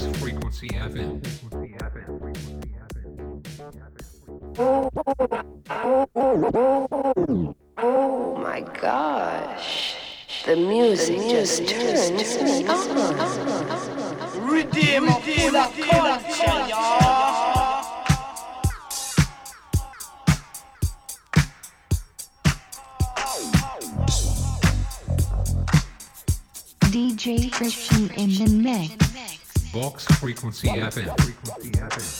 house frequency FM. Oh my gosh. The music, just turns me on. Redeem, redeem, culture, y'all. DJ Christian. Frequency FM. Frequency FM.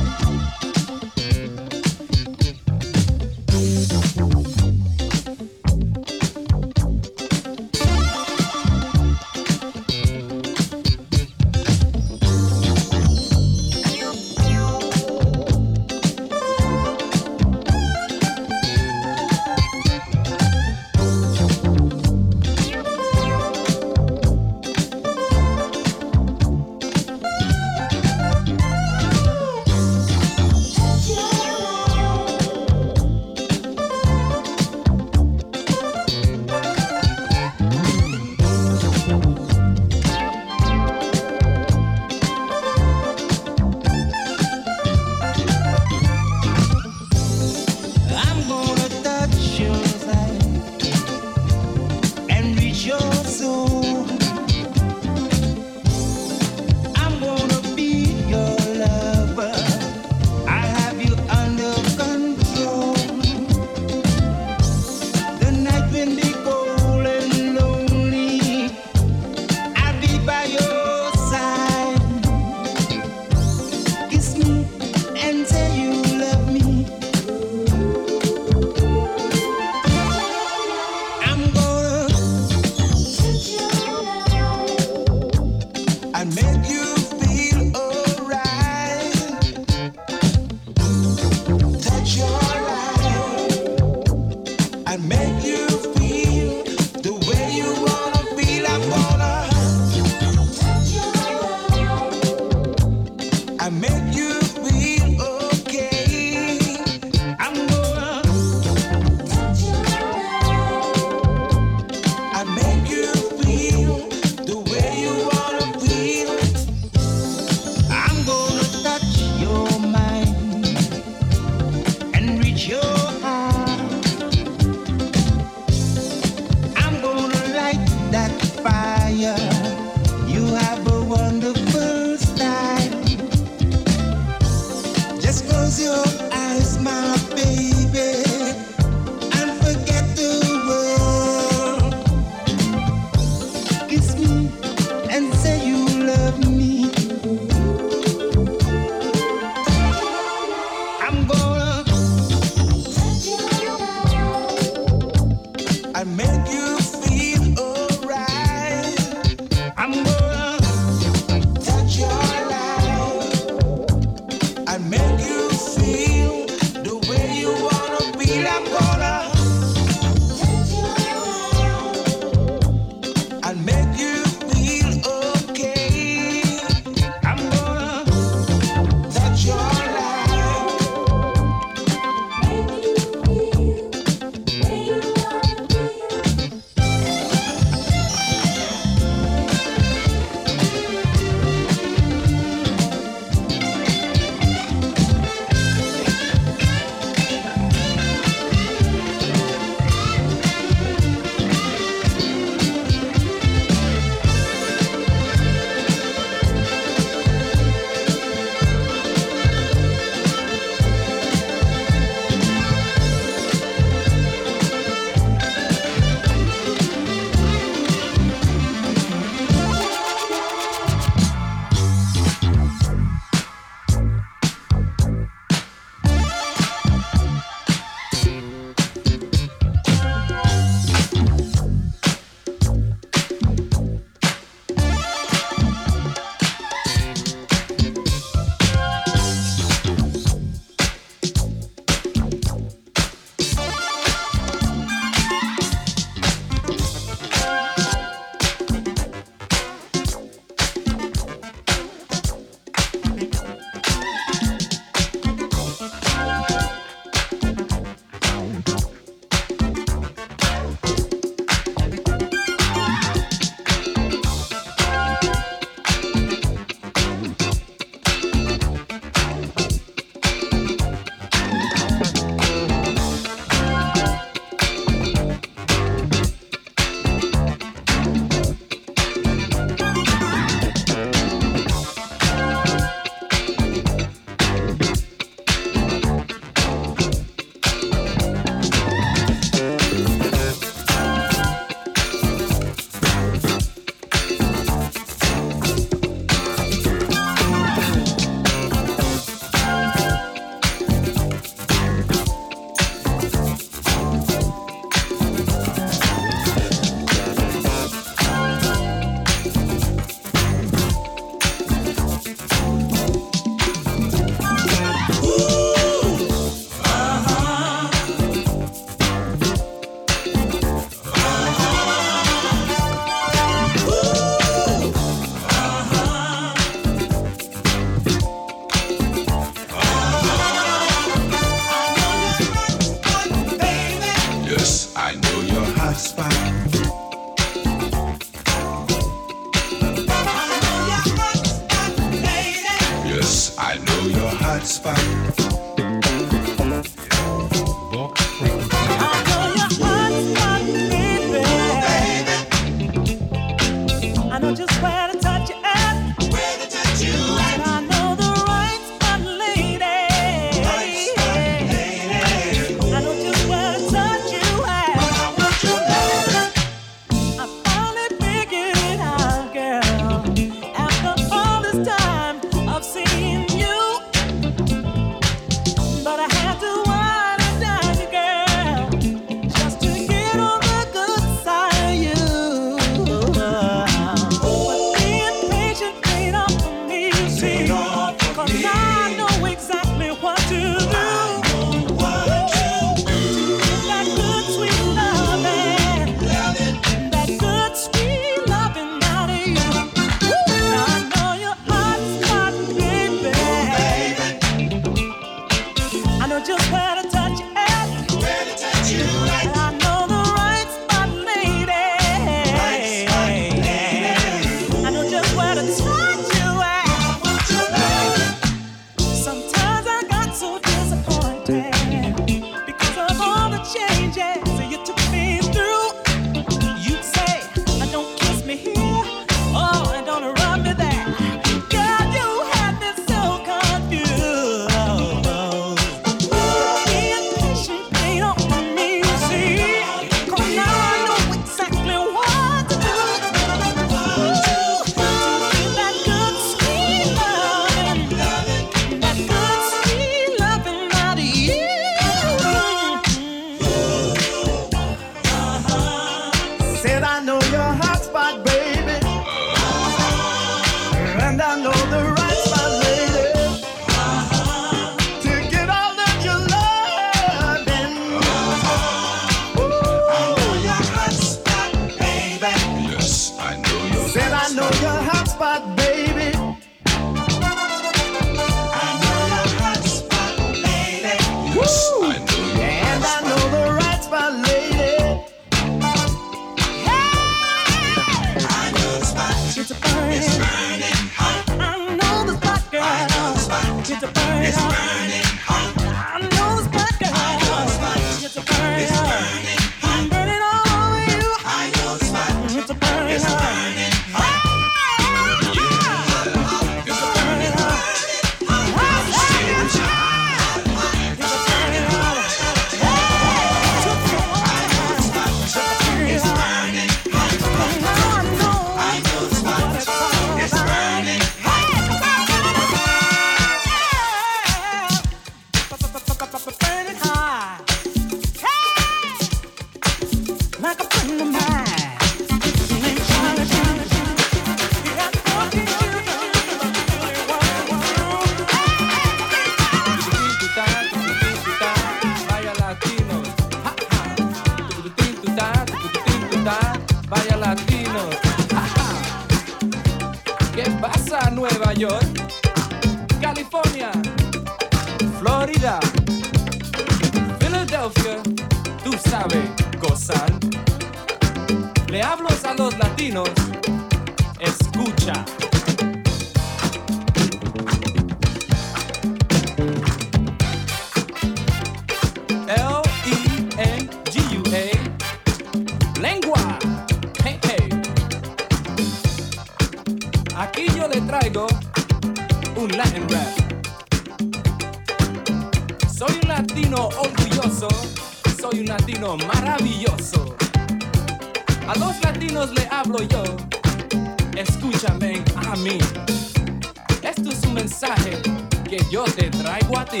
Que yo te traigo a ti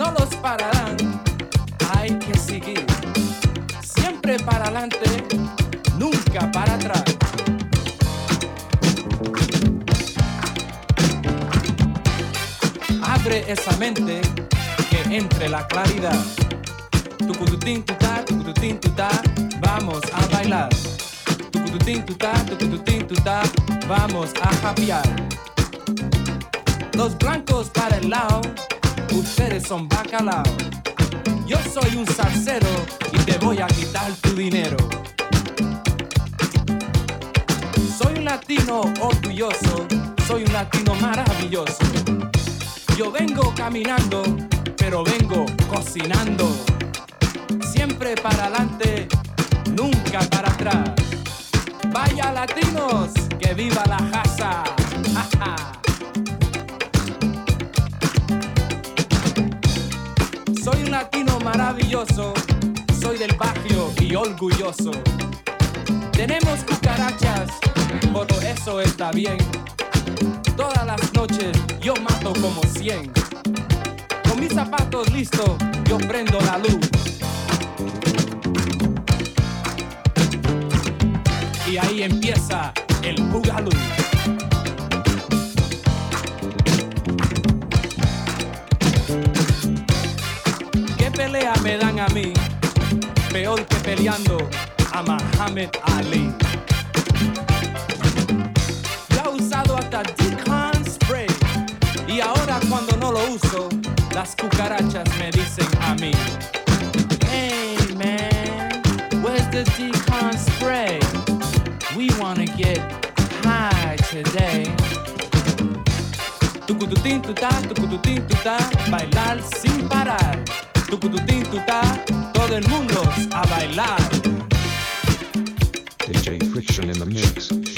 no los pararán, hay que seguir. Siempre para adelante, nunca para atrás. Abre esa mente que entre la claridad. Tucututín, tutá, tucututín, tutá, vamos a bailar. Tucututín, tutá, tucututín, tutá, vamos a japear. Los blancos para el lado ustedes son bacalao. Yo soy un salsero y te voy a quitar tu dinero. Soy un latino orgulloso, soy un latino maravilloso. Yo vengo caminando, pero vengo cocinando. Siempre para adelante, nunca para atrás. Vaya latinos, que viva la casa. Maravilloso, soy del barrio y orgulloso. Tenemos cucarachas, por eso está bien. Todas las noches yo mato como 100. Con mis zapatos listos, yo prendo la luz. Y ahí empieza el bugalú. Me dan a mí? Peor que peleando a Muhammad Ali. Yo he usado hasta Decon Spray. Y ahora cuando no lo uso, las cucarachas me dicen a mí. Hey man, where's the Decon Spray? We wanna get high today. Tucututín tutá, bailar sin parar. Tucututín todo el mundo a bailar. DJ Friction in the mix.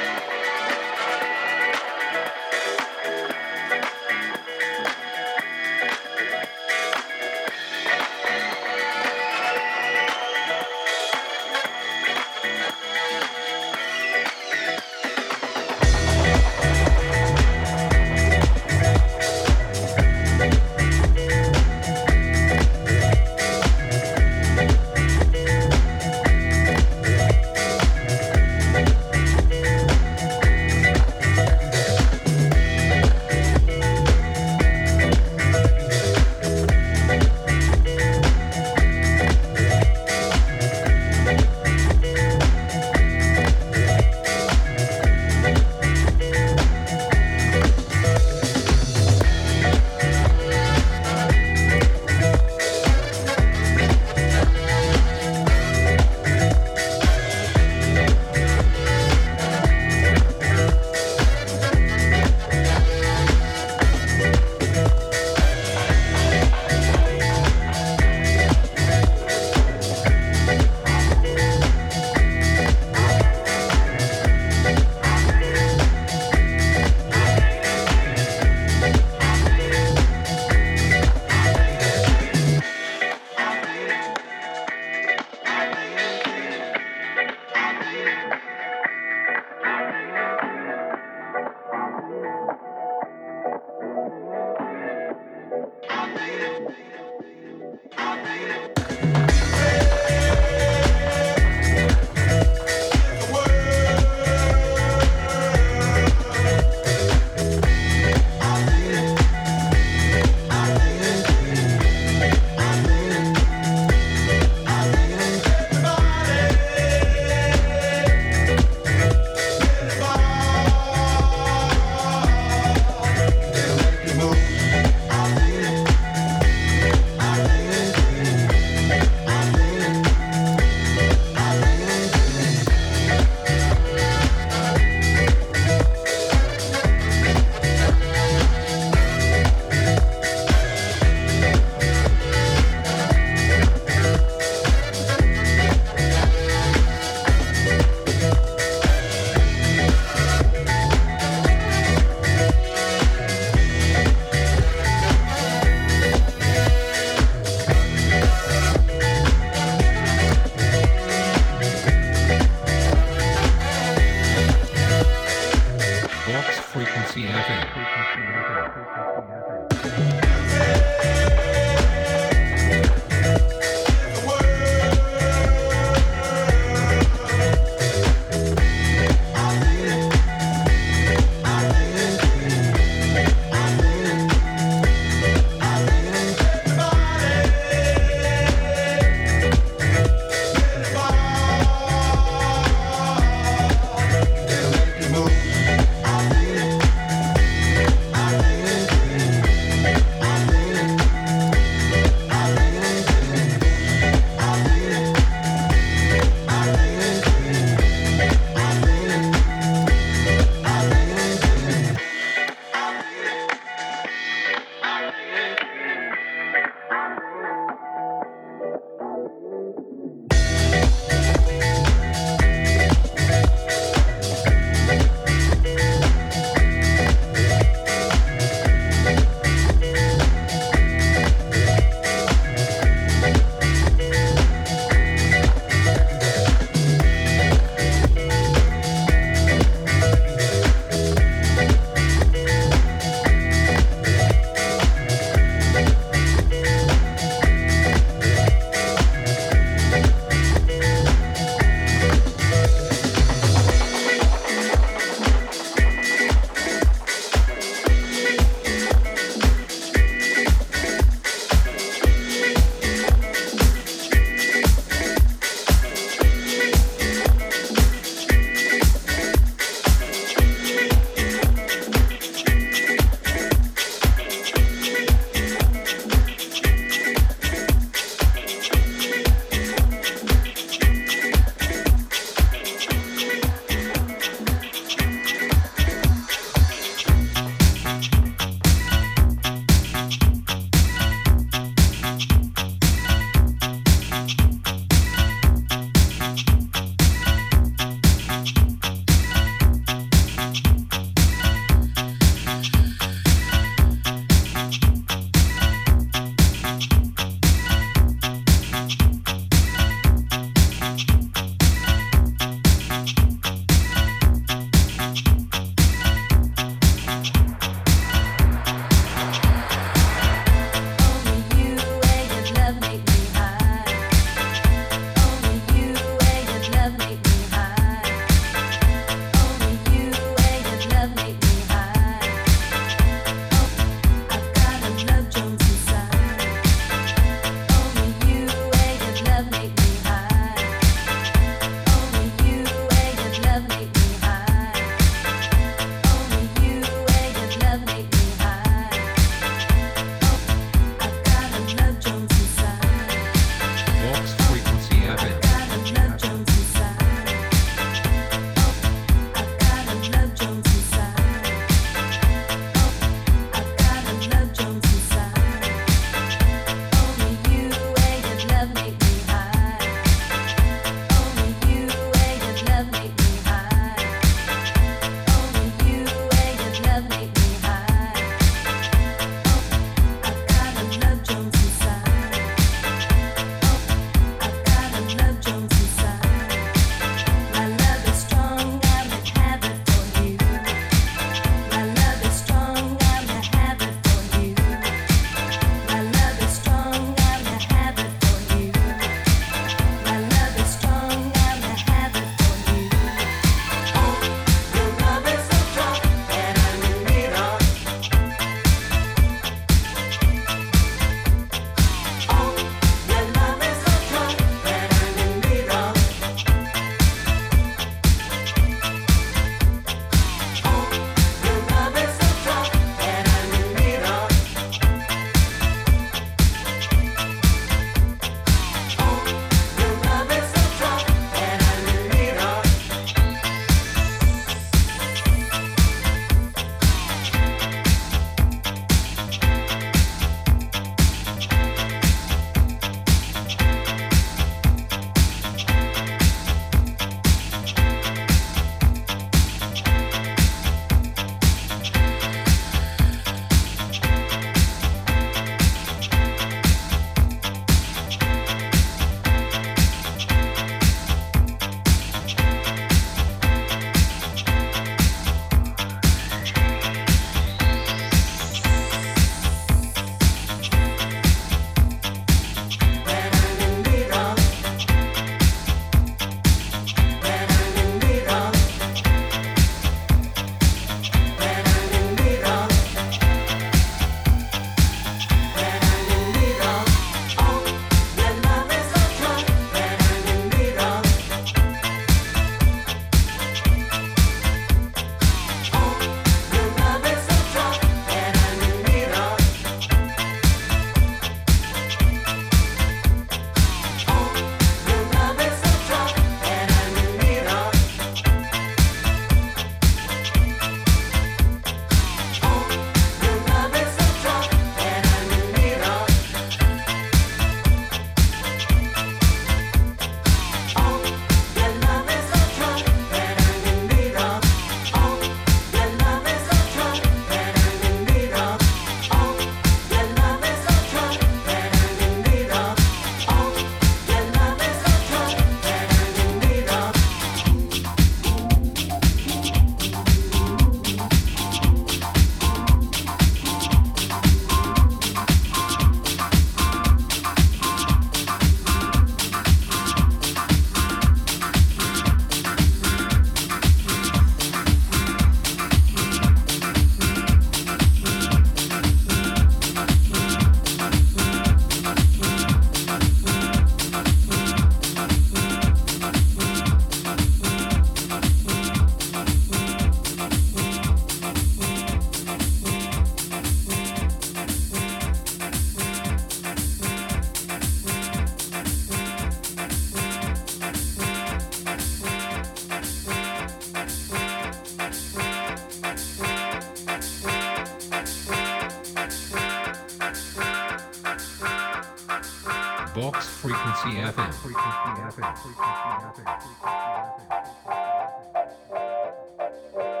Bye.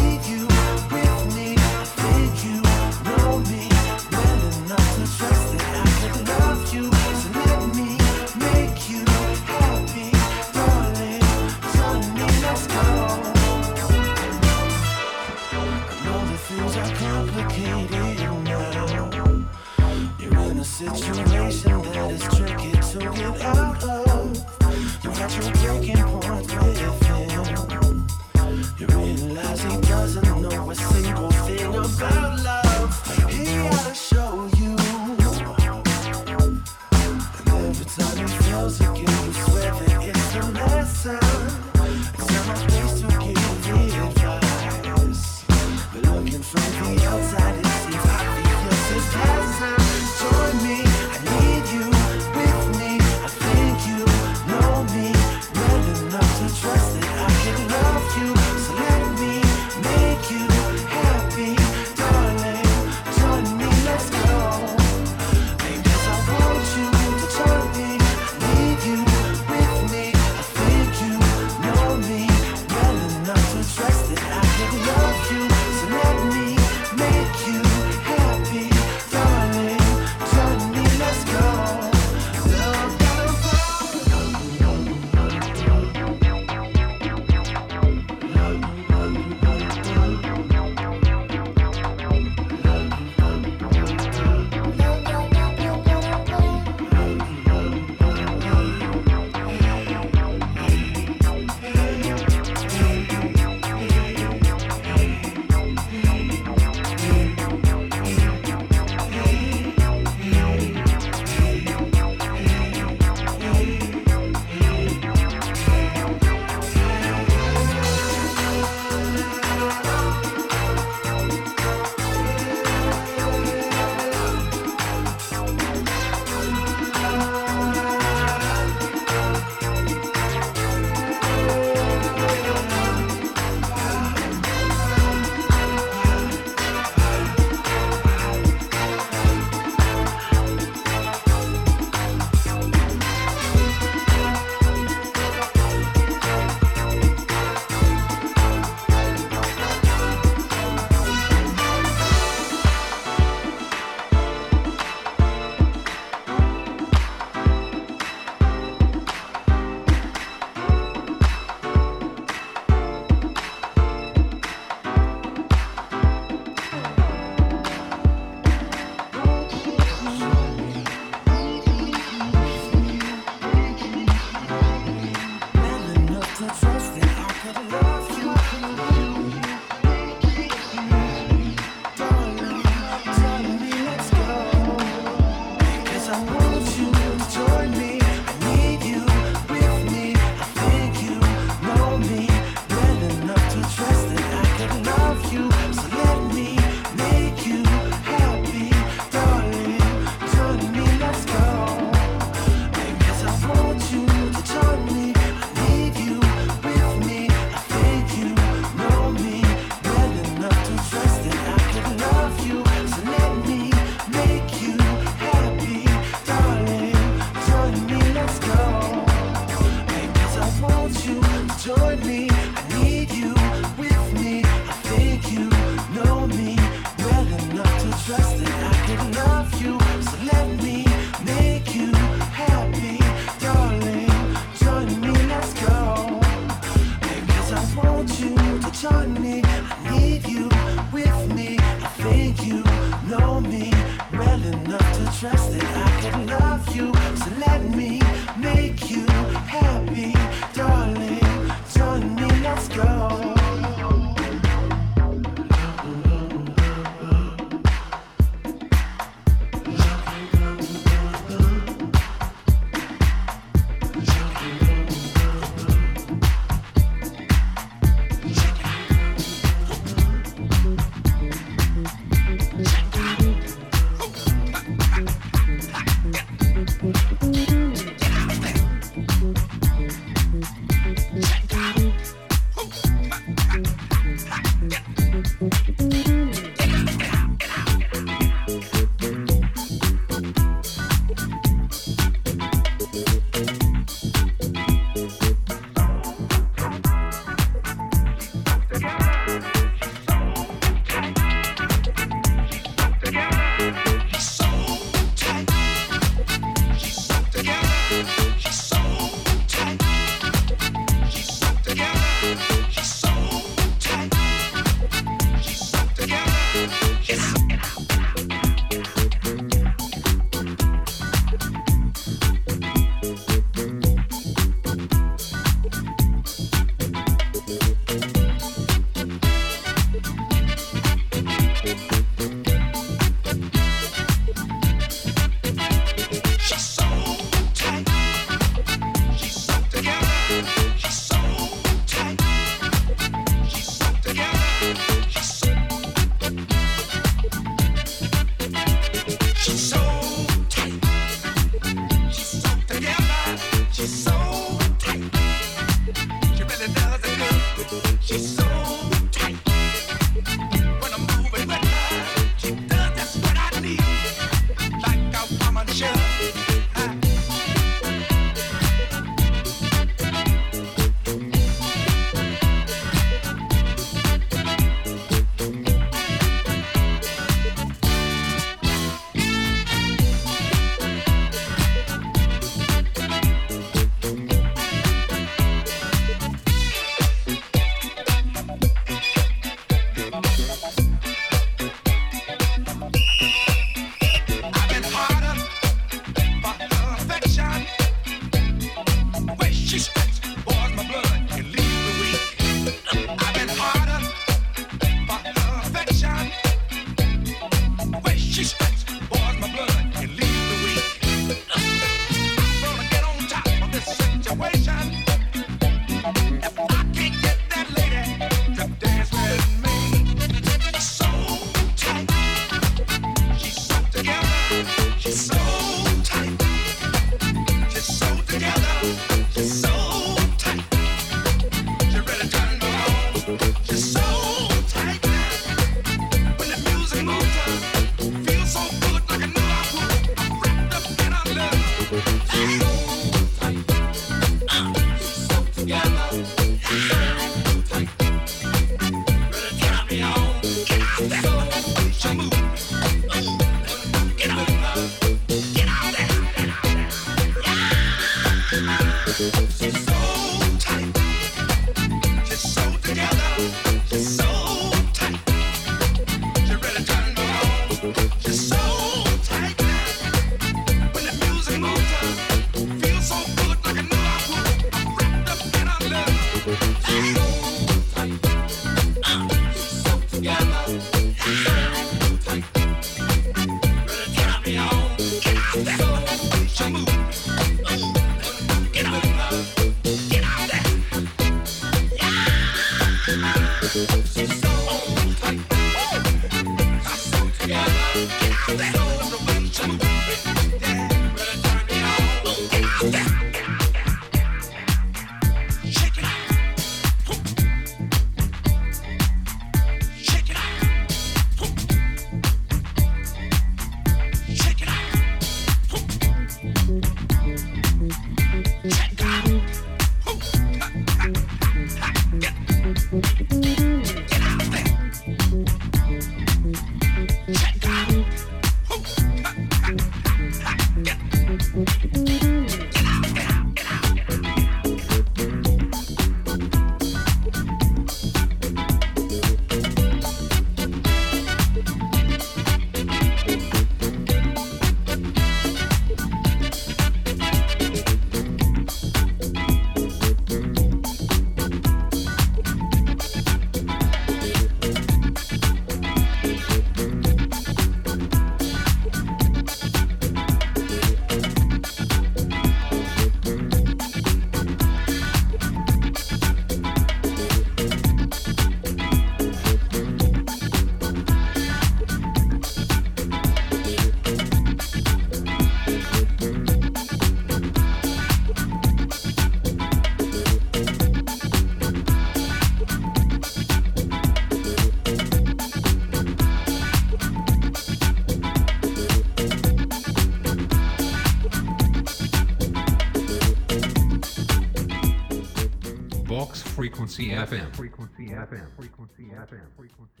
Frequency FM. Frequency FM. Frequency FM. Frequency FM.